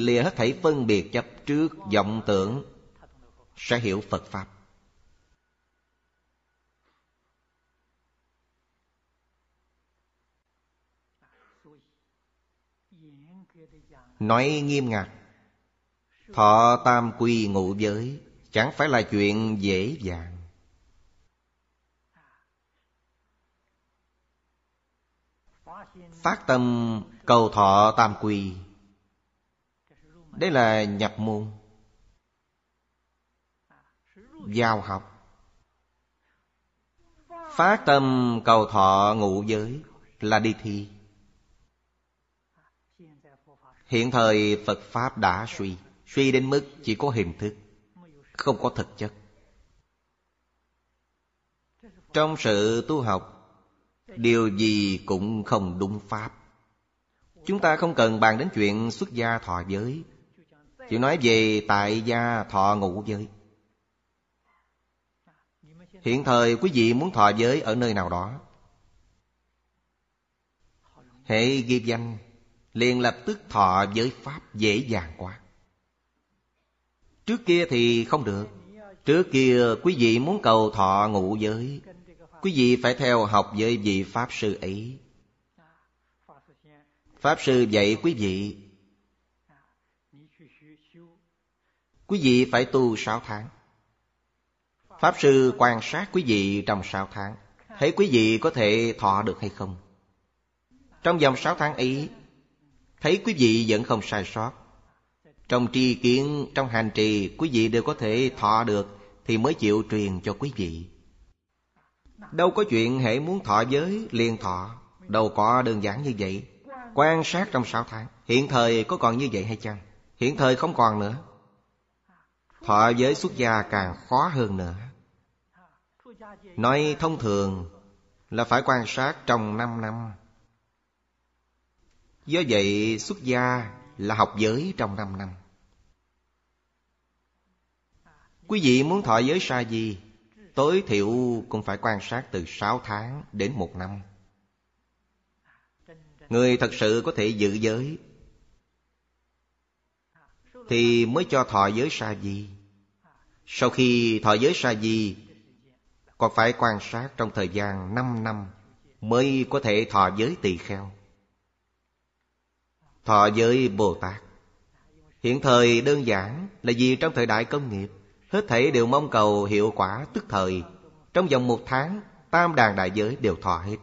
lìa hết thảy phân biệt chấp trước vọng tưởng, Sẽ hiểu Phật Pháp. Nói nghiêm ngặt, Thọ tam quy ngụ giới, Chẳng phải là chuyện dễ dàng. Phát tâm cầu thọ tam quy đây là nhập môn. Giao học. Phát tâm cầu thọ ngụ giới Là đi thi. Hiện thời Phật Pháp đã suy. Suy đến mức chỉ có hình thức, Không có thực chất. Trong sự tu học, Điều gì cũng không đúng Pháp. Chúng ta không cần bàn đến chuyện xuất gia thọ giới. Chỉ nói về tại gia thọ ngụ giới. Hiện thời quý vị muốn thọ giới ở nơi nào đó Hệ ghi danh, liền lập tức thọ giới Pháp dễ dàng quá. Trước kia thì không được. Trước kia quý vị muốn cầu thọ ngụ giới, Quý vị phải theo học với vị Pháp Sư ấy. Pháp Sư dạy quý vị Quý vị phải tu sáu tháng. Pháp Sư quan sát quý vị trong sáu tháng Thấy quý vị có thể thọ được hay không. Trong vòng sáu tháng ấy Thấy quý vị vẫn không sai sót. Trong tri kiến, trong hành trì Quý vị đều có thể thọ được Thì mới chịu truyền cho quý vị. Đâu có chuyện hệ muốn thọ giới liền thọ Đâu có đơn giản như vậy. Quan sát trong sáu tháng Hiện thời có còn như vậy hay chăng? Hiện thời không còn nữa. Thọ giới xuất gia càng khó hơn nữa. Nói thông thường Là phải quan sát trong 5 năm. Do vậy, xuất gia là học giới trong 5 năm. Quý vị muốn thọ giới sa gì Tối thiểu cũng phải quan sát từ 6 tháng đến một năm. Người thật sự có thể giữ giới thì mới cho thọ giới sa di. Sau khi thọ giới sa di, Còn phải quan sát trong thời gian 5 năm Mới có thể thọ giới tỳ kheo. Thọ giới Bồ Tát. Hiện thời đơn giản là vì trong thời đại công nghiệp, Hết thảy đều mong cầu hiệu quả tức thời. Trong vòng một tháng, Tam đàn đại giới đều thọ hết.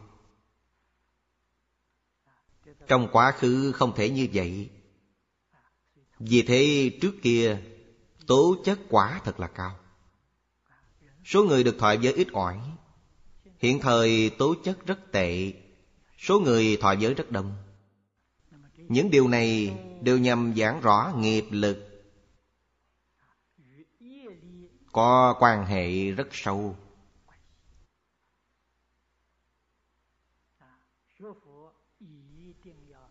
Trong quá khứ không thể như vậy. Vì thế trước kia, Tố chất quả thật là cao. Số người được thọ giới ít ỏi, Hiện thời tố chất rất tệ, Số người thọ giới rất đông. Những điều này đều nhằm giảng rõ nghiệp lực, có quan hệ rất sâu.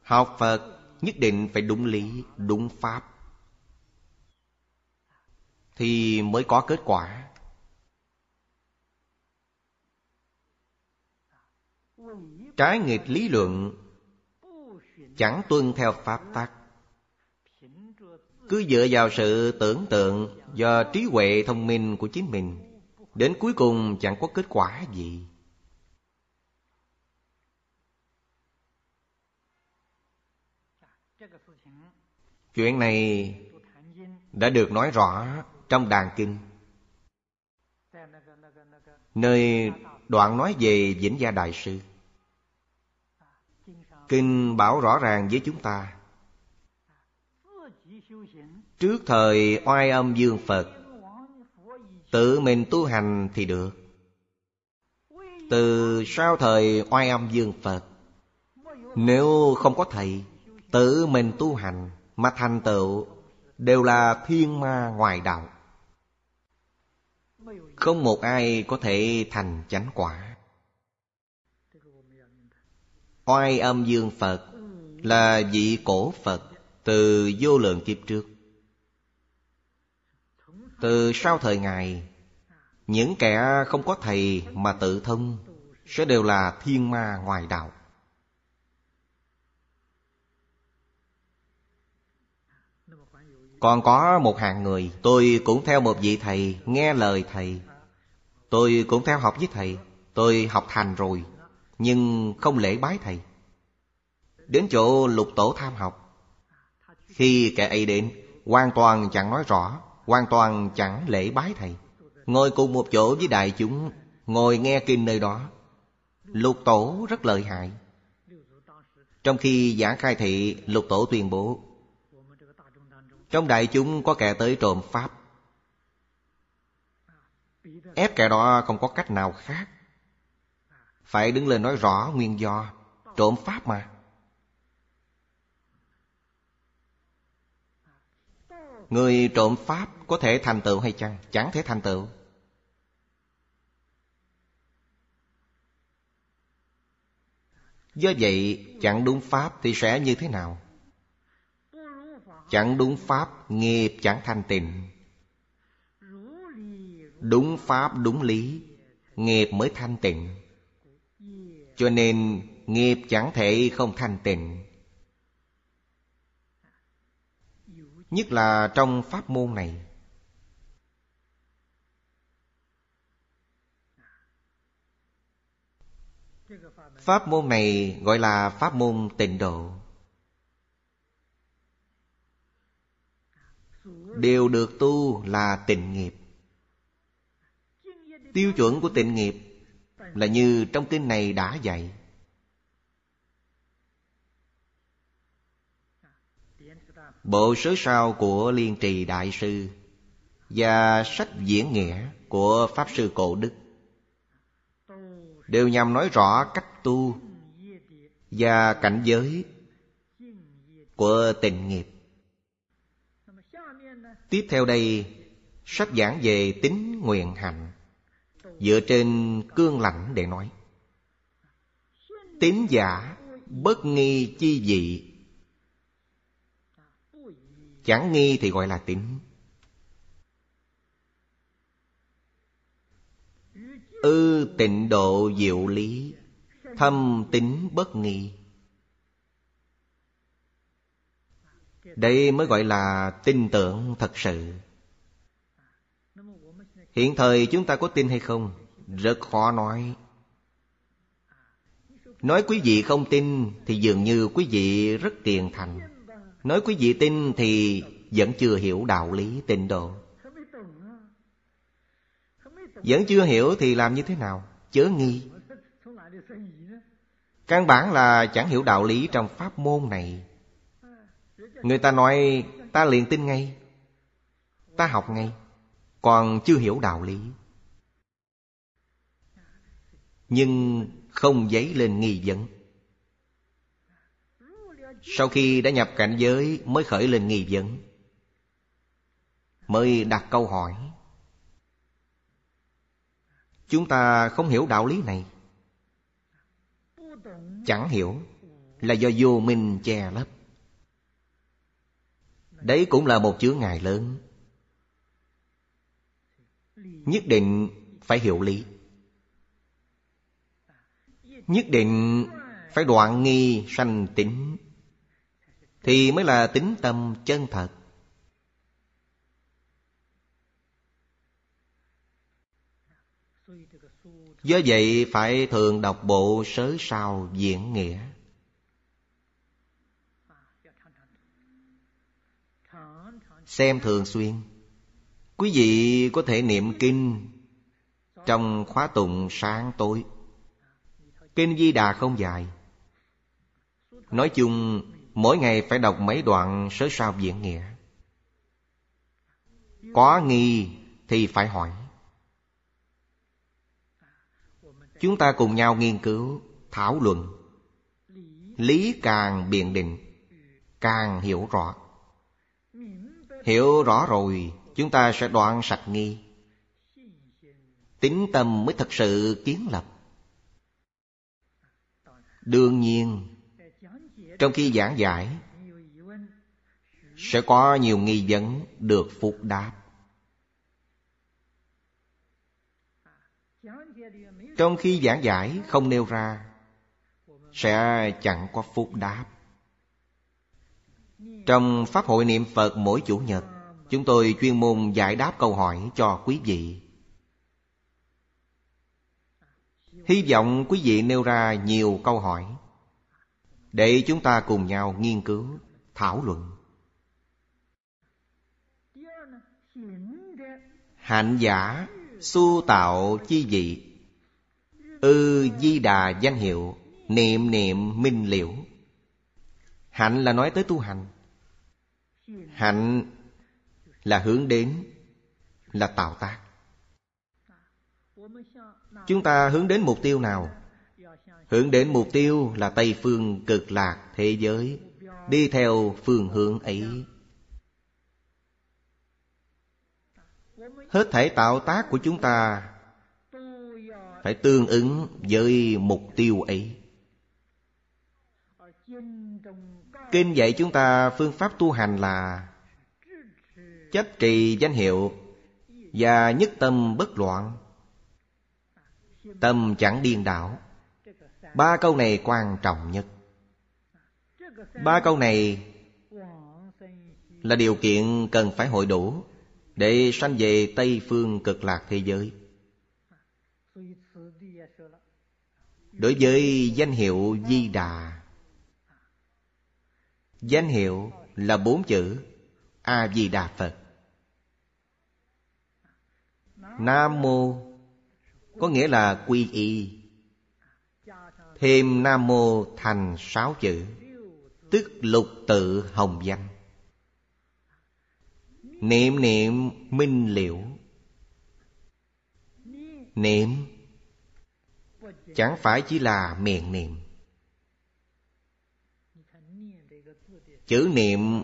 Học phật nhất định phải đúng lý, đúng pháp. Thì mới có kết quả. Trái nghịch lý luận, chẳng tuân theo pháp tắc. Cứ dựa vào sự tưởng tượng do trí huệ thông minh của chính mình, đến cuối cùng chẳng có kết quả gì. Chuyện này đã được nói rõ trong đàn kinh. Nơi đoạn nói về vĩnh gia đại sư. Kinh bảo rõ ràng với chúng ta. Trước thời oai âm dương Phật, Tự mình tu hành thì được. Từ sau thời oai âm dương Phật, Nếu không có thầy, Tự mình tu hành mà thành tựu Đều là thiên ma ngoài đạo. Không một ai có thể thành chánh quả. Oai âm dương Phật Là vị cổ Phật Từ vô lượng kiếp trước. Từ sau thời Ngài, Những kẻ không có thầy mà tự thông Sẽ đều là thiên ma ngoài đạo. Còn có một hàng người, Tôi cũng theo một vị thầy, Nghe lời thầy. Tôi cũng theo học với thầy, Tôi học thành rồi, Nhưng không lễ bái thầy. Đến chỗ lục tổ tham học, Khi kẻ ấy đến, Hoàn toàn chẳng nói rõ, Hoàn toàn chẳng lễ bái thầy. Ngồi cùng một chỗ với đại chúng, Ngồi nghe kinh nơi đó. Lục tổ rất lợi hại. Trong khi giảng khai thị, Lục tổ tuyên bố trong đại chúng có kẻ tới trộm Pháp Ép kẻ đó không có cách nào khác Phải đứng lên nói rõ nguyên do, Trộm Pháp mà Người trộm Pháp có thể thành tựu hay chăng? Chẳng thể thành tựu Do vậy, chẳng đúng Pháp thì sẽ như thế nào? Chẳng đúng Pháp, nghiệp chẳng thanh tịnh. Đúng Pháp, đúng lý, Nghiệp mới thanh tịnh. Cho nên, nghiệp chẳng thể không thanh tịnh. Nhất là trong pháp môn này. Pháp môn này gọi là pháp môn tịnh độ. Đều được tu là tịnh nghiệp. Tiêu chuẩn của tịnh nghiệp Là như trong kinh này đã dạy. Bộ sớ sao của Liên Trì Đại Sư Và sách diễn nghĩa của Pháp Sư Cổ Đức Đều nhằm nói rõ cách tu Và cảnh giới của tình nghiệp. Tiếp theo đây, Sách giảng về tính nguyện hạnh. Dựa trên cương lãnh để nói. Tín giả bất nghi chi dị. Chẳng nghi thì gọi là tín. Ư tịnh độ diệu lý, Thâm tính bất nghi. Đây mới gọi là tin tưởng thật sự. Hiện thời chúng ta có tin hay không? Rất khó nói. Nói quý vị không tin Thì dường như quý vị rất tiền thành. Nói quý vị tin thì Vẫn chưa hiểu đạo lý tịnh độ Vẫn chưa hiểu thì làm như thế nào? Chớ nghi. Căn bản là chẳng hiểu đạo lý trong pháp môn này. Người ta nói, ta liền tin ngay. Ta học ngay, Còn chưa hiểu đạo lý. Nhưng không dấy lên nghi vấn. Sau khi đã nhập cảnh giới, mới khởi lên nghi vấn. Mới đặt câu hỏi. Chúng ta không hiểu đạo lý này. Chẳng hiểu Là do vô minh che lấp. Đấy cũng là một chướng ngại lớn. Nhất định phải hiểu lý. Nhất định phải đoạn nghi sanh tính, Thì mới là tính tâm chân thật. Do vậy phải thường đọc bộ sớ sao diễn nghĩa. Xem thường xuyên. Quý vị có thể niệm kinh Trong khóa tụng sáng tối. Kinh Di Đà không dài. Nói chung, Mỗi ngày phải đọc mấy đoạn sớ sao diễn nghĩa. Có nghi thì phải hỏi. Chúng ta cùng nhau nghiên cứu, Thảo luận. Lý càng biện định, Càng hiểu rõ. Hiểu rõ rồi, Chúng ta sẽ đoạn sạch nghi. Tính tâm mới thật sự kiến lập. Đương nhiên, Trong khi giảng giải, Sẽ có nhiều nghi vấn được phục đáp. Trong khi giảng giải không nêu ra, Sẽ chẳng có phúc đáp. Trong Pháp hội niệm Phật mỗi Chủ nhật Chúng tôi chuyên môn giải đáp câu hỏi cho quý vị. Hy vọng quý vị nêu ra nhiều câu hỏi Để chúng ta cùng nhau nghiên cứu, thảo luận. Hạnh giả su tạo chi vị Ư di đà danh hiệu Niệm niệm minh liễu. Hạnh là nói tới tu hành. Hạnh là hướng đến, Là tạo tác. Chúng ta hướng đến mục tiêu nào? Hướng đến mục tiêu là Tây Phương cực lạc thế giới, Đi theo phương hướng ấy. Hết thể tạo tác của chúng ta Phải tương ứng với mục tiêu ấy. Kinh dạy chúng ta phương pháp tu hành là Chấp trì danh hiệu Và nhất tâm bất loạn. Tâm chẳng điên đảo. Ba câu này quan trọng nhất. Ba câu này Là điều kiện cần phải hội đủ Để sanh về Tây Phương cực lạc thế giới. Đối với danh hiệu Di Đà Danh hiệu là bốn chữ A-di-đà Phật. Nam Mô, Có nghĩa là quy y. Thêm Nam Mô thành sáu chữ, Tức lục tự hồng danh. Niệm niệm minh liễu. Niệm, Chẳng phải chỉ là miệng niệm. Chữ niệm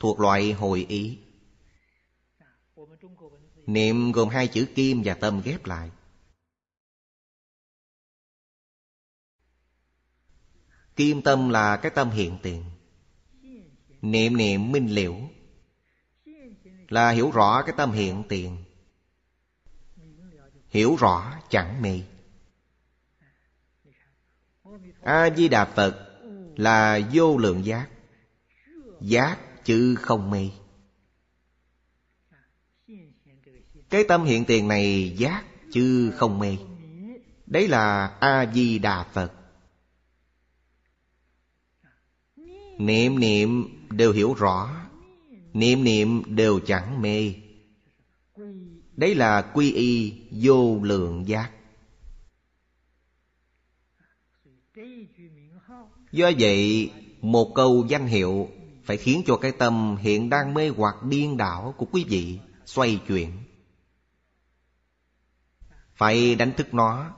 thuộc loại hồi ý. Niệm gồm hai chữ kim và tâm ghép lại. Kim tâm là cái tâm hiện tiền. Niệm niệm minh liễu Là hiểu rõ cái tâm hiện tiền. Hiểu rõ chẳng mê. A-di-đà Phật là vô lượng giác. Giác chứ không mê. Cái tâm hiện tiền này giác chứ không mê. Đấy là A-di-đà Phật. Niệm niệm đều hiểu rõ, Niệm niệm đều chẳng mê. Đấy là quy y vô lượng giác. Do vậy, Một câu danh hiệu phải khiến cho cái tâm hiện đang mê hoặc điên đảo của quý vị Xoay chuyển. Phải đánh thức nó.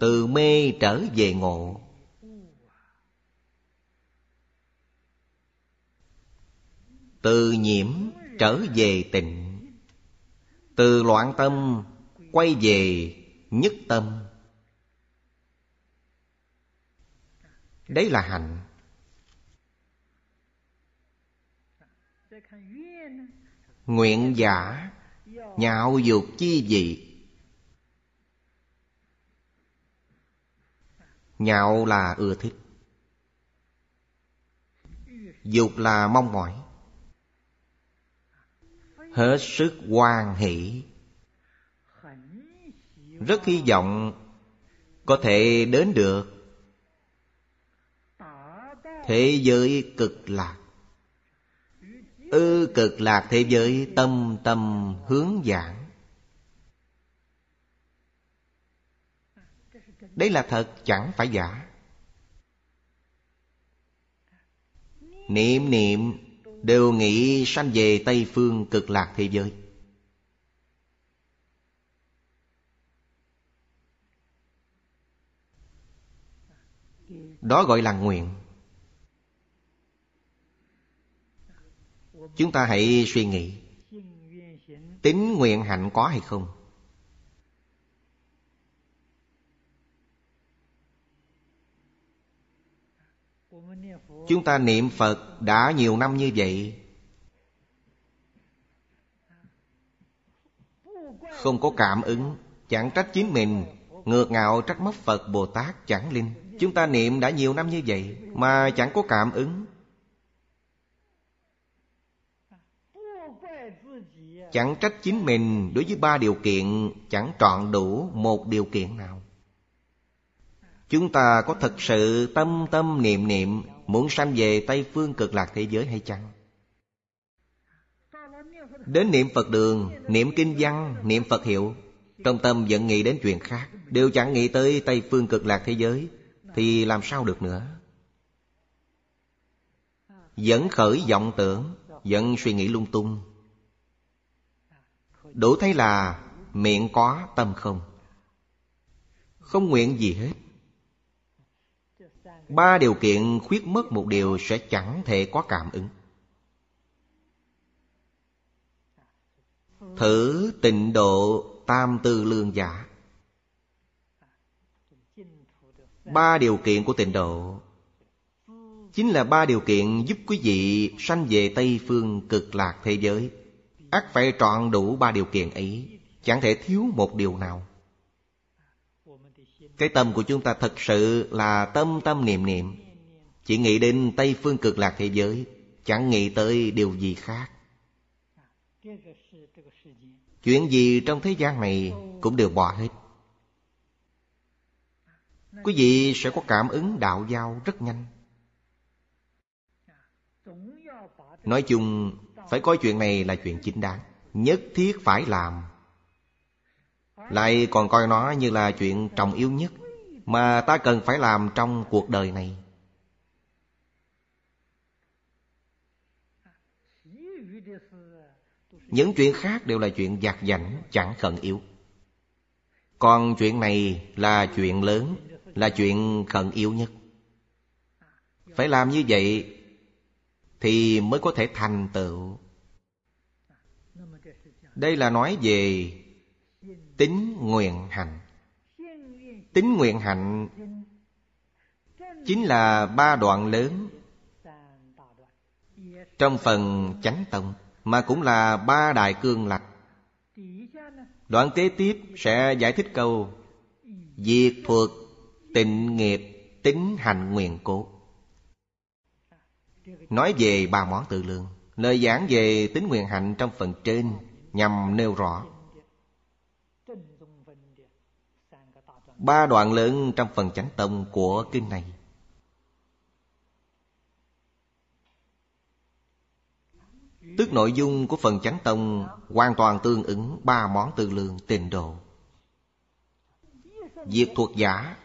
Từ mê trở về ngộ. Từ nhiễm trở về tịnh. Từ loạn tâm quay về nhất tâm. Đấy là hạnh. Nguyện giả, Nhạo dục chi vị. Nhạo là ưa thích. Dục là mong mỏi. Hết sức hoan hỷ. Rất hy vọng Có thể đến được. Thế giới cực lạc. Ư cực lạc thế giới tâm tâm hướng giảng. Đấy là thật, chẳng phải giả. Niệm niệm đều nghĩ sanh về Tây Phương cực lạc thế giới. Đó gọi là nguyện. Chúng ta hãy suy nghĩ. Tính nguyện hạnh có hay không? Chúng ta niệm Phật đã nhiều năm như vậy. Không có cảm ứng, Chẳng trách chính mình. Ngược ngạo trách móc Phật Bồ Tát chẳng linh. Chúng ta niệm đã nhiều năm như vậy Mà chẳng có cảm ứng. Chẳng trách chính mình đối với ba điều kiện Chẳng trọn đủ một điều kiện nào. Chúng ta có thật sự tâm tâm niệm niệm Muốn sanh về Tây Phương cực lạc thế giới hay chăng? Đến niệm Phật đường, niệm kinh văn, niệm Phật hiệu Trong tâm vẫn nghĩ đến chuyện khác. Đều chẳng nghĩ tới Tây Phương cực lạc thế giới Thì làm sao được nữa? Vẫn khởi vọng tưởng Vẫn suy nghĩ lung tung. Đủ thấy là miệng có tâm không? Không nguyện gì hết. Ba điều kiện khuyết mất một điều sẽ chẳng thể có cảm ứng. Thử tịnh độ tam tư lương giả. Ba điều kiện của tịnh độ. Chính là ba điều kiện giúp quý vị sanh về Tây Phương cực lạc thế giới ắt phải trọn đủ ba điều kiện ấy, Chẳng thể thiếu một điều nào. Cái tâm của chúng ta thật sự là tâm tâm niệm niệm. Chỉ nghĩ đến Tây Phương cực lạc thế giới, Chẳng nghĩ tới điều gì khác. Chuyện gì trong thế gian này cũng đều bỏ hết. Quý vị sẽ có cảm ứng đạo giao rất nhanh. Nói chung phải coi chuyện này là chuyện chính đáng, Nhất thiết phải làm. Lại còn coi nó như là chuyện trọng yếu nhất Mà ta cần phải làm trong cuộc đời này. Những chuyện khác đều là chuyện giặt giảnh chẳng khẩn yếu. Còn chuyện này là chuyện lớn, Là chuyện khẩn yếu nhất. Phải làm như vậy thì mới có thể thành tựu. Đây là nói về Tính nguyện hạnh Tính nguyện hạnh Chính là ba đoạn lớn. Trong phần chánh tông, mà cũng là ba đại cương lạch. Đoạn kế tiếp sẽ giải thích câu Diệt thuộc tịnh nghiệp, tính hành nguyện cố. Nói về ba món tự lương, Lời giảng về tính nguyện hạnh trong phần trên Nhằm nêu rõ Ba đoạn lớn trong phần chánh tông của kinh này. Tức nội dung của phần chánh tông Hoàn toàn tương ứng ba món tư lương tịnh độ. Diệt thuộc giả,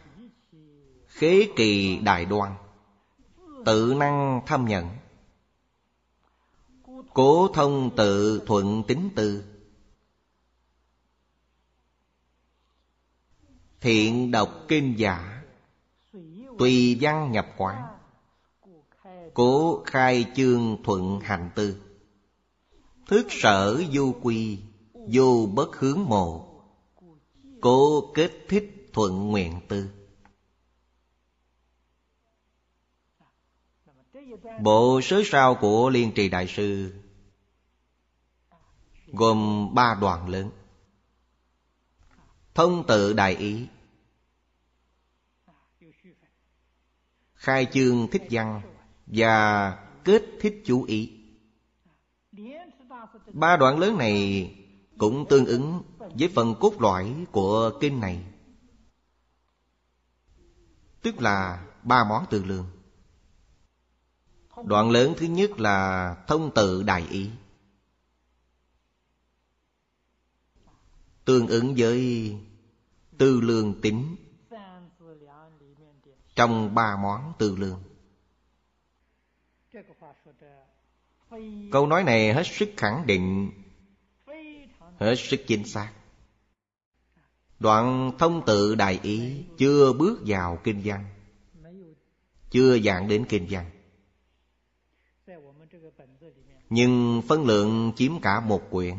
Khế kỳ đại đoan. Tự năng thâm nhận. Cố thông tự thuận tính tư. Thiện đọc kinh giả, Tùy văn nhập quán Cố khai chương thuận hành tư. Thức sở du quy, Vô bất hướng mộ Cố kết thích thuận nguyện tư. Bộ sớ sao của Liên Trì Đại Sư Gồm ba đoạn lớn. Thông tự đại ý. Khai chương thích văn Và kết thích chú ý. Ba đoạn lớn này cũng tương ứng với phần cốt lõi của kinh này. Tức là ba món từ lương. Đoạn lớn thứ nhất là thông tự đại ý. Tương ứng với tư lương tính Trong ba món tư lương. Câu nói này hết sức khẳng định, Hết sức chính xác. Đoạn thông tự đại ý Chưa bước vào kinh văn, Chưa dạng đến kinh văn. Nhưng phân lượng chiếm cả một quyển.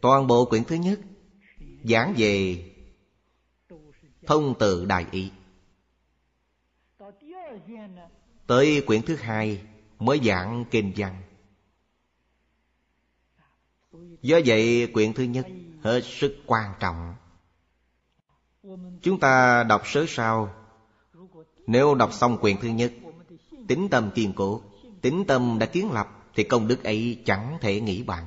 Toàn bộ quyển thứ nhất, Giảng về Thông tự đại ý. Tới quyển thứ hai, mới giảng kinh văn. Do vậy, quyển thứ nhất hết sức quan trọng. Chúng ta đọc sớ sao Nếu đọc xong quyển thứ nhất Tính tâm kiên cố, Tính tâm đã kiến lập Thì công đức ấy chẳng thể nghĩ bàn.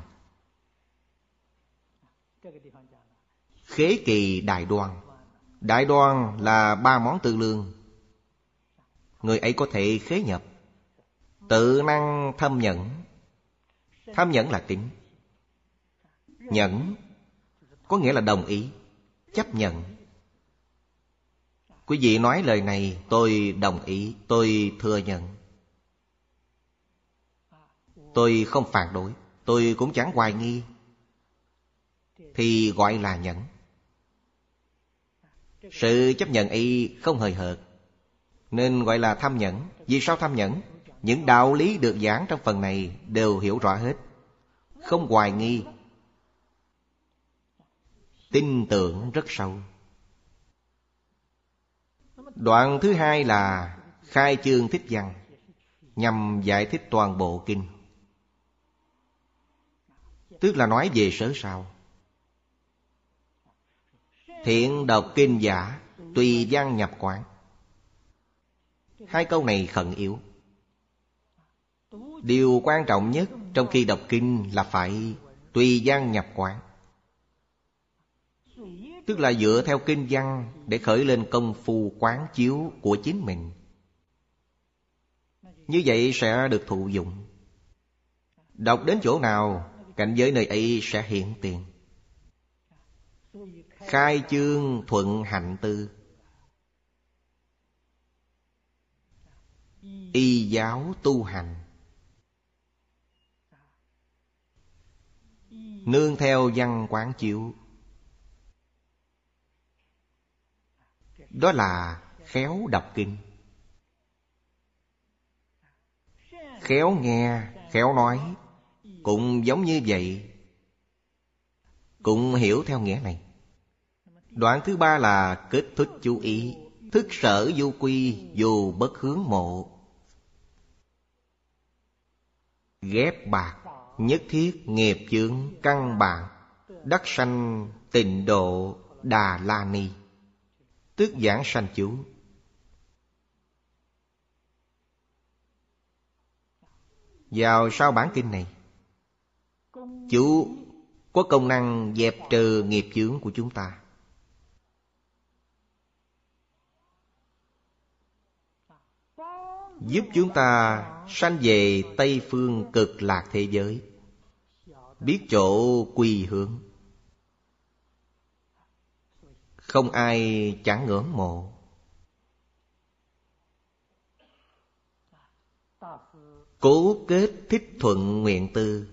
Khế kỳ đại đoan. Đại đoan là ba món tư lương. Người ấy có thể khế nhập. Tự năng thâm nhẫn. Thâm nhẫn là tính. Nhẫn Có nghĩa là đồng ý, Chấp nhận. Quý vị nói lời này, tôi đồng ý, Tôi thừa nhận. Tôi không phản đối, Tôi cũng chẳng hoài nghi. Thì gọi là nhẫn. Sự chấp nhận y không hời hợt, Nên gọi là tham nhẫn. Vì sao tham nhẫn? Những đạo lý được giảng trong phần này Đều hiểu rõ hết. Không hoài nghi. Tin tưởng rất sâu. Đoạn thứ hai là Khai chương thích văn, Nhằm giải thích toàn bộ kinh. Tức là nói về sớ sao. Thiện đọc kinh giả, Tùy văn nhập quán. Hai câu này khẩn yếu. Điều quan trọng nhất trong khi đọc kinh là phải tùy văn nhập quán. Tức là dựa theo kinh văn để khởi lên công phu quán chiếu của chính mình. Như vậy sẽ được thụ dụng. Đọc đến chỗ nào, cảnh giới nơi ấy sẽ hiện tiền. Khai chương thuận hạnh tư. Y giáo tu hành. Nương theo văn quán chiếu. Đó là khéo đọc kinh. Khéo nghe, khéo nói, cũng giống như vậy. Cũng hiểu theo nghĩa này. Đoạn thứ ba là kết thúc chú ý, thức sở vô quy dù bất hướng mộ. Ghép bạc, nhất thiết nghiệp chướng căn bản, đắc sanh tịnh độ đà la ni tức giảng sanh chú vào sau bản kinh này chú có công năng dẹp trừ nghiệp chướng của chúng ta. Giúp chúng ta sanh về tây phương cực lạc thế giới, biết chỗ quy hướng không ai chẳng ngưỡng mộ. Cố kết thích thuận nguyện tư.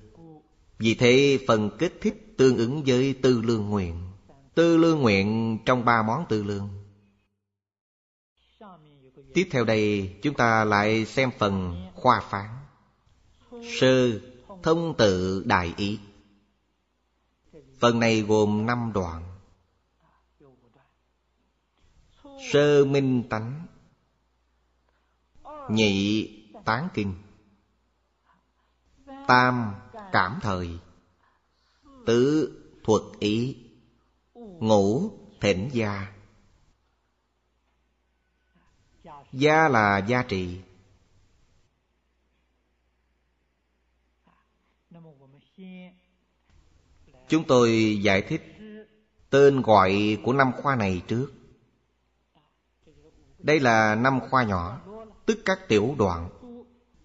Vì thế phần kết thích tương ứng với tư lương nguyện. Tư lương nguyện trong ba món tư lương. Tiếp theo đây, chúng ta lại xem phần khoa phán. Sơ, thông tự đại ý. Phần này gồm năm đoạn. Sơ minh tánh. Nhị tán kinh. Tam cảm thời. Tứ thuật ý. Ngũ thỉnh gia. Gia là gia trị Chúng tôi giải thích Tên gọi của năm khoa này trước. Đây là năm khoa nhỏ, Tức các tiểu đoạn.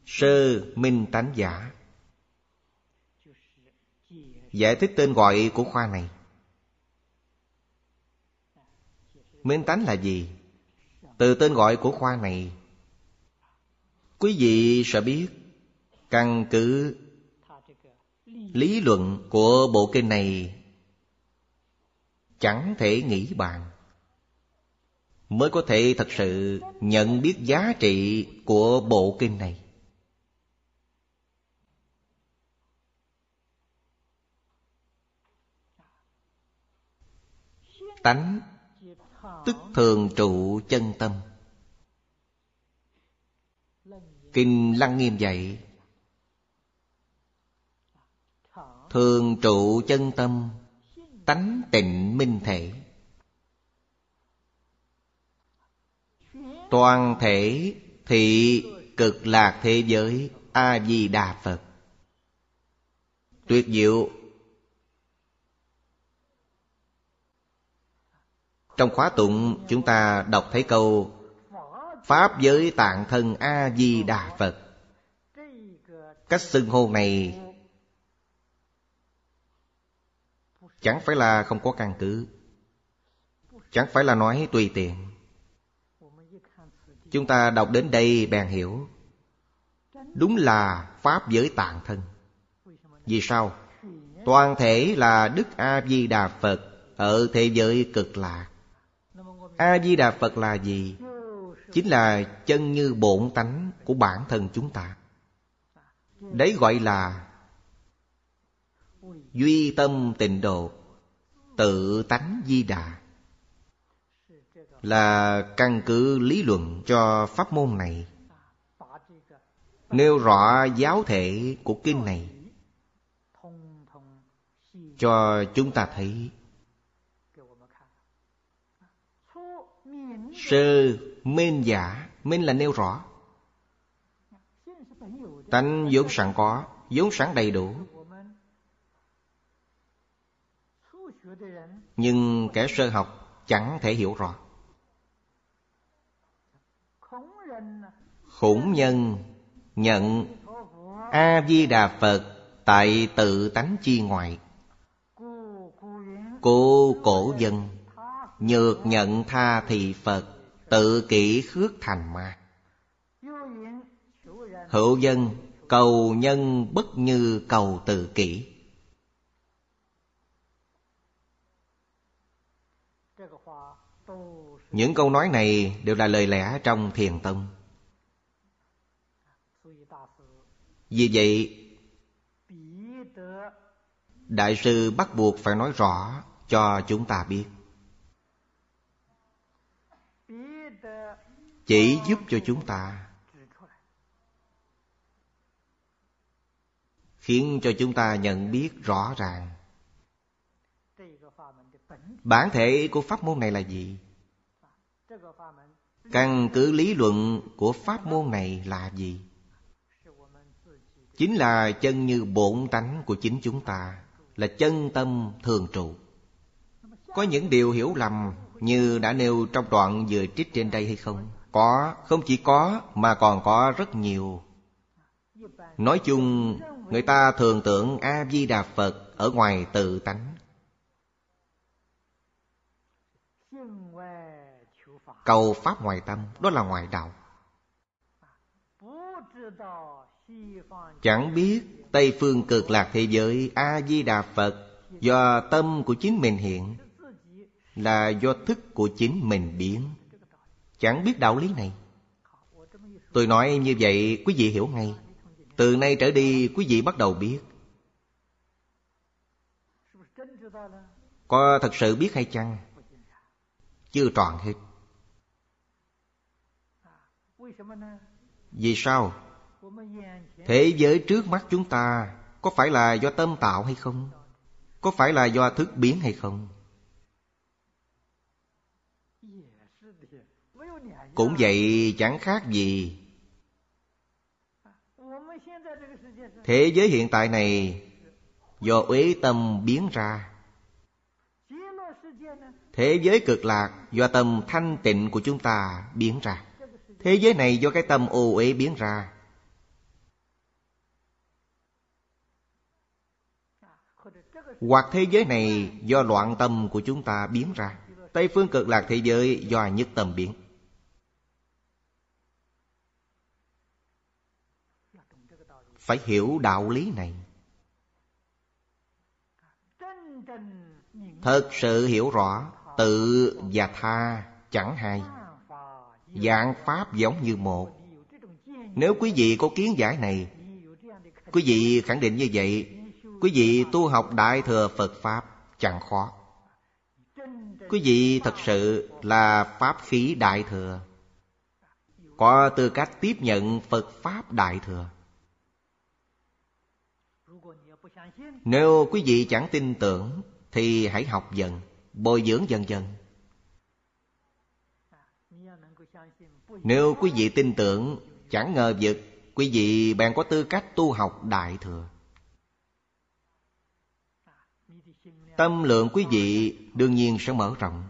Sơ minh tánh giả. Giải thích tên gọi của khoa này. Minh tánh là gì? Từ tên gọi của khoa này, Quý vị sẽ biết Căn cứ Lý luận của bộ kinh này. Chẳng thể nghĩ bàn. Mới có thể thật sự nhận biết giá trị của bộ kinh này. Tánh, tức thường trụ chân tâm. Kinh lăng nghiêm dạy, thường trụ chân tâm, tánh tịnh minh thể. Toàn thể thị cực lạc thế giới A-di-đà Phật. Tuyệt diệu. Trong khóa tụng, chúng ta đọc thấy câu, Pháp giới tạng thân A-di-đà Phật. Cách xưng hô này Chẳng phải là không có căn cứ, Chẳng phải là nói tùy tiện. Chúng ta đọc đến đây bèn hiểu. Đúng là Pháp giới tạng thân. Vì sao? Toàn thể là Đức A-di-đà Phật Ở thế giới cực lạc A-di-đà Phật là gì? Chính là chân như bổn tánh của bản thân chúng ta. Đấy gọi là Duy tâm tịnh độ, Tự tánh di đà. Là căn cứ lý luận cho pháp môn này. Nêu rõ giáo thể của kinh này Cho chúng ta thấy. Sơ minh giả, Minh là nêu rõ. Tánh vốn sẵn có, vốn sẵn đầy đủ. Nhưng kẻ sơ học chẳng thể hiểu rõ. Khủng nhân nhận A-di-đà Phật Tại tự tánh chi ngoại. Cô cổ dân Nhược nhận tha thị Phật, Tự kỷ khước thành ma. Hữu dân, cầu nhân bất như cầu tự kỷ. Những câu nói này đều là lời lẽ trong thiền tông. Vì vậy Đại sư bắt buộc phải nói rõ cho chúng ta biết Chỉ giúp cho chúng ta Khiến cho chúng ta nhận biết rõ ràng Bản thể của pháp môn này là gì? Căn cứ lý luận của pháp môn này là gì? Chính là chân như bổn tánh của chính chúng ta Là chân tâm thường trụ. Có những điều hiểu lầm Như đã nêu trong đoạn vừa trích trên đây hay không? Có, không chỉ có mà còn có rất nhiều. Nói chung Người ta thường tưởng A-di-đà Phật Ở ngoài tự tánh. Cầu Pháp ngoài tâm Đó là ngoài đạo. Chẳng biết Tây phương cực lạc thế giới A-di-đà Phật Do tâm của chính mình hiện Là do thức của chính mình biến. Chẳng biết đạo lý này. Tôi nói như vậy, quý vị hiểu ngay. Từ nay trở đi, quý vị bắt đầu biết. Có thật sự biết hay chăng? Chưa tròn hết. Vì sao? Thế giới trước mắt chúng ta Có phải là do tâm tạo hay không? Có phải là do thức biến hay không? Cũng vậy, chẳng khác gì Thế giới hiện tại này, Do uế tâm biến ra Thế giới cực lạc, Do tâm thanh tịnh của chúng ta biến ra Thế giới này do cái tâm ô uế biến ra Hoặc thế giới này do loạn tâm của chúng ta biến ra. Tây phương cực lạc thế giới do nhất tâm biến. Phải hiểu đạo lý này. Thật sự hiểu rõ, Tự và tha chẳng hai. Dạng Pháp giống như một. Nếu quý vị có kiến giải này, Quý vị khẳng định như vậy Quý vị tu học Đại Thừa Phật Pháp chẳng khó. Quý vị thật sự là Pháp khí Đại Thừa. Có tư cách tiếp nhận Phật Pháp Đại Thừa. Nếu quý vị chẳng tin tưởng, Thì hãy học dần, Bồi dưỡng dần dần. Nếu quý vị tin tưởng, Chẳng ngờ vực, Quý vị bèn có tư cách tu học Đại Thừa. Tâm lượng quý vị đương nhiên sẽ mở rộng.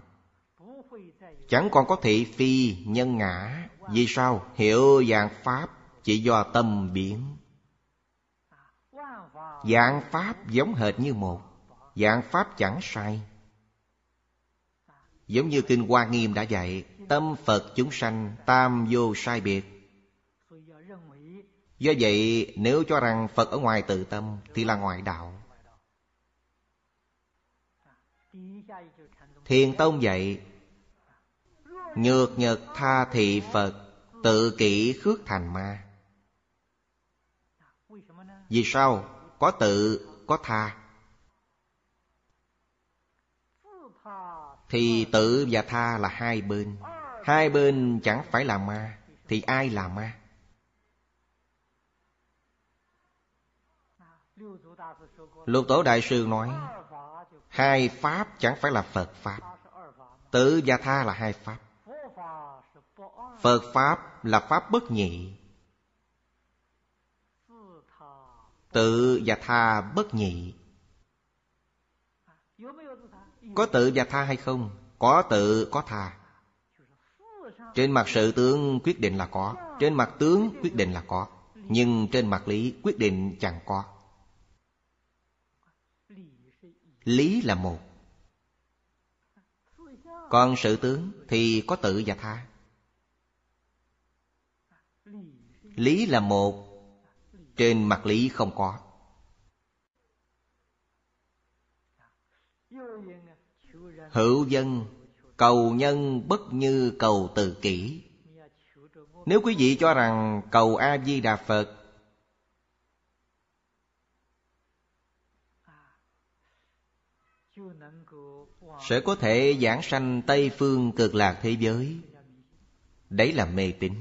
Chẳng còn có thị phi nhân ngã, Vì sao? Hiểu dạng Pháp chỉ do tâm biến Dạng Pháp giống hệt như một, Dạng Pháp chẳng sai. Giống như Kinh Hoa Nghiêm đã dạy, Tâm Phật chúng sanh tam vô sai biệt. Do vậy, nếu cho rằng Phật ở ngoài tự tâm Thì là ngoại đạo. Thiền Tông dạy Nhược nhật tha thị Phật Tự kỷ khước thành ma Vì sao? Có tự, có tha Thì tự và tha là hai bên Hai bên chẳng phải là ma Thì ai là ma? Lục Tổ Đại Sư nói Hai Pháp chẳng phải là Phật Pháp. Tự và tha là hai Pháp. Phật Pháp là Pháp bất nhị. Tự và tha bất nhị. Có tự và tha hay không? Có tự, có tha. Trên mặt sự tướng quyết định là có Trên mặt tướng quyết định là có Nhưng trên mặt lý quyết định chẳng có. Lý là một. Còn sự tướng thì có tự và tha. Lý là một, Trên mặt lý không có. Hữu dân, Cầu nhân bất như cầu từ kỷ. Nếu quý vị cho rằng cầu A-di-đà Phật sẽ có thể giảng sanh tây phương cực lạc thế giới. Đấy là mê tín.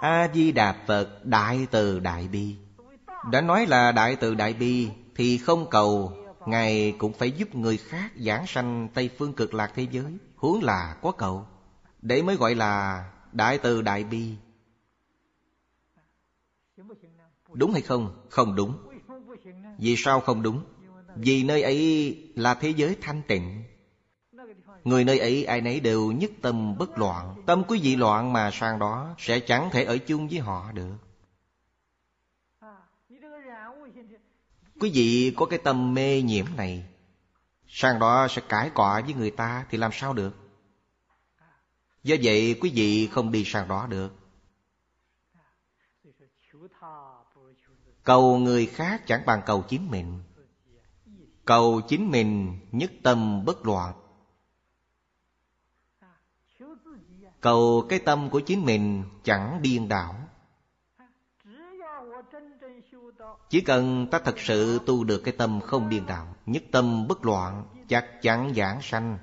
A di đà phật, đại từ đại bi. Đã nói là đại từ đại bi thì không cầu. Ngài cũng phải giúp người khác giảng sanh tây phương cực lạc thế giới. Huống là có cầu. Đấy mới gọi là đại từ đại bi. Đúng hay không? Không đúng vì sao không đúng? Vì nơi ấy là thế giới thanh tịnh. Người nơi ấy, ai nấy đều nhất tâm bất loạn. Tâm quý vị loạn mà sang đó Sẽ chẳng thể ở chung với họ được. Quý vị có cái tâm mê nhiễm này, Sang đó sẽ cãi cọ với người ta Thì làm sao được? Do vậy, quý vị không đi sang đó được. Cầu người khác chẳng bằng cầu chính mình. Cầu chính mình nhất tâm bất loạn. Cầu cái tâm của chính mình chẳng điên đảo. Chỉ cần ta thật sự tu được cái tâm không điên đảo, Nhất tâm bất loạn Chắc chắn giảng sanh.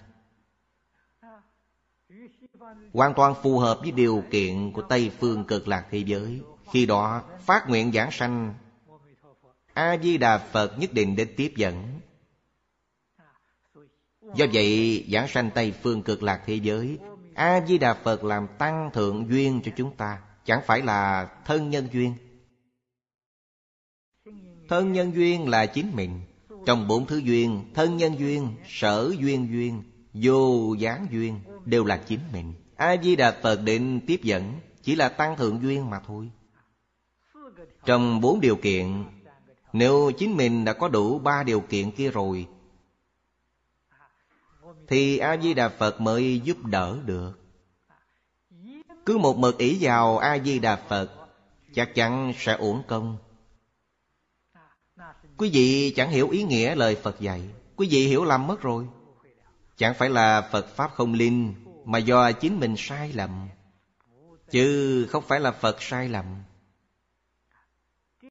Hoàn toàn phù hợp với điều kiện của Tây Phương cực lạc thế giới. Khi đó, phát nguyện giảng sanh A-di-đà Phật nhất định đến tiếp dẫn. Do vậy giảng sanh Tây Phương cực lạc thế giới A-di-đà Phật làm tăng thượng duyên cho chúng ta. Chẳng phải là thân nhân duyên. Thân nhân duyên là chính mình. Trong bốn thứ duyên Thân nhân duyên, sở duyên duyên Vô gián duyên Đều là chính mình. A-di-đà Phật định tiếp dẫn Chỉ là tăng thượng duyên mà thôi. Trong bốn điều kiện nếu chính mình đã có đủ ba điều kiện kia rồi, Thì A-di-đà Phật mới giúp đỡ được. Cứ một mực ý vào A-di-đà Phật, Chắc chắn sẽ uổng công. Quý vị chẳng hiểu ý nghĩa lời Phật dạy. Quý vị hiểu lầm mất rồi. Chẳng phải là Phật Pháp không linh, Mà do chính mình sai lầm. Chứ không phải là Phật sai lầm.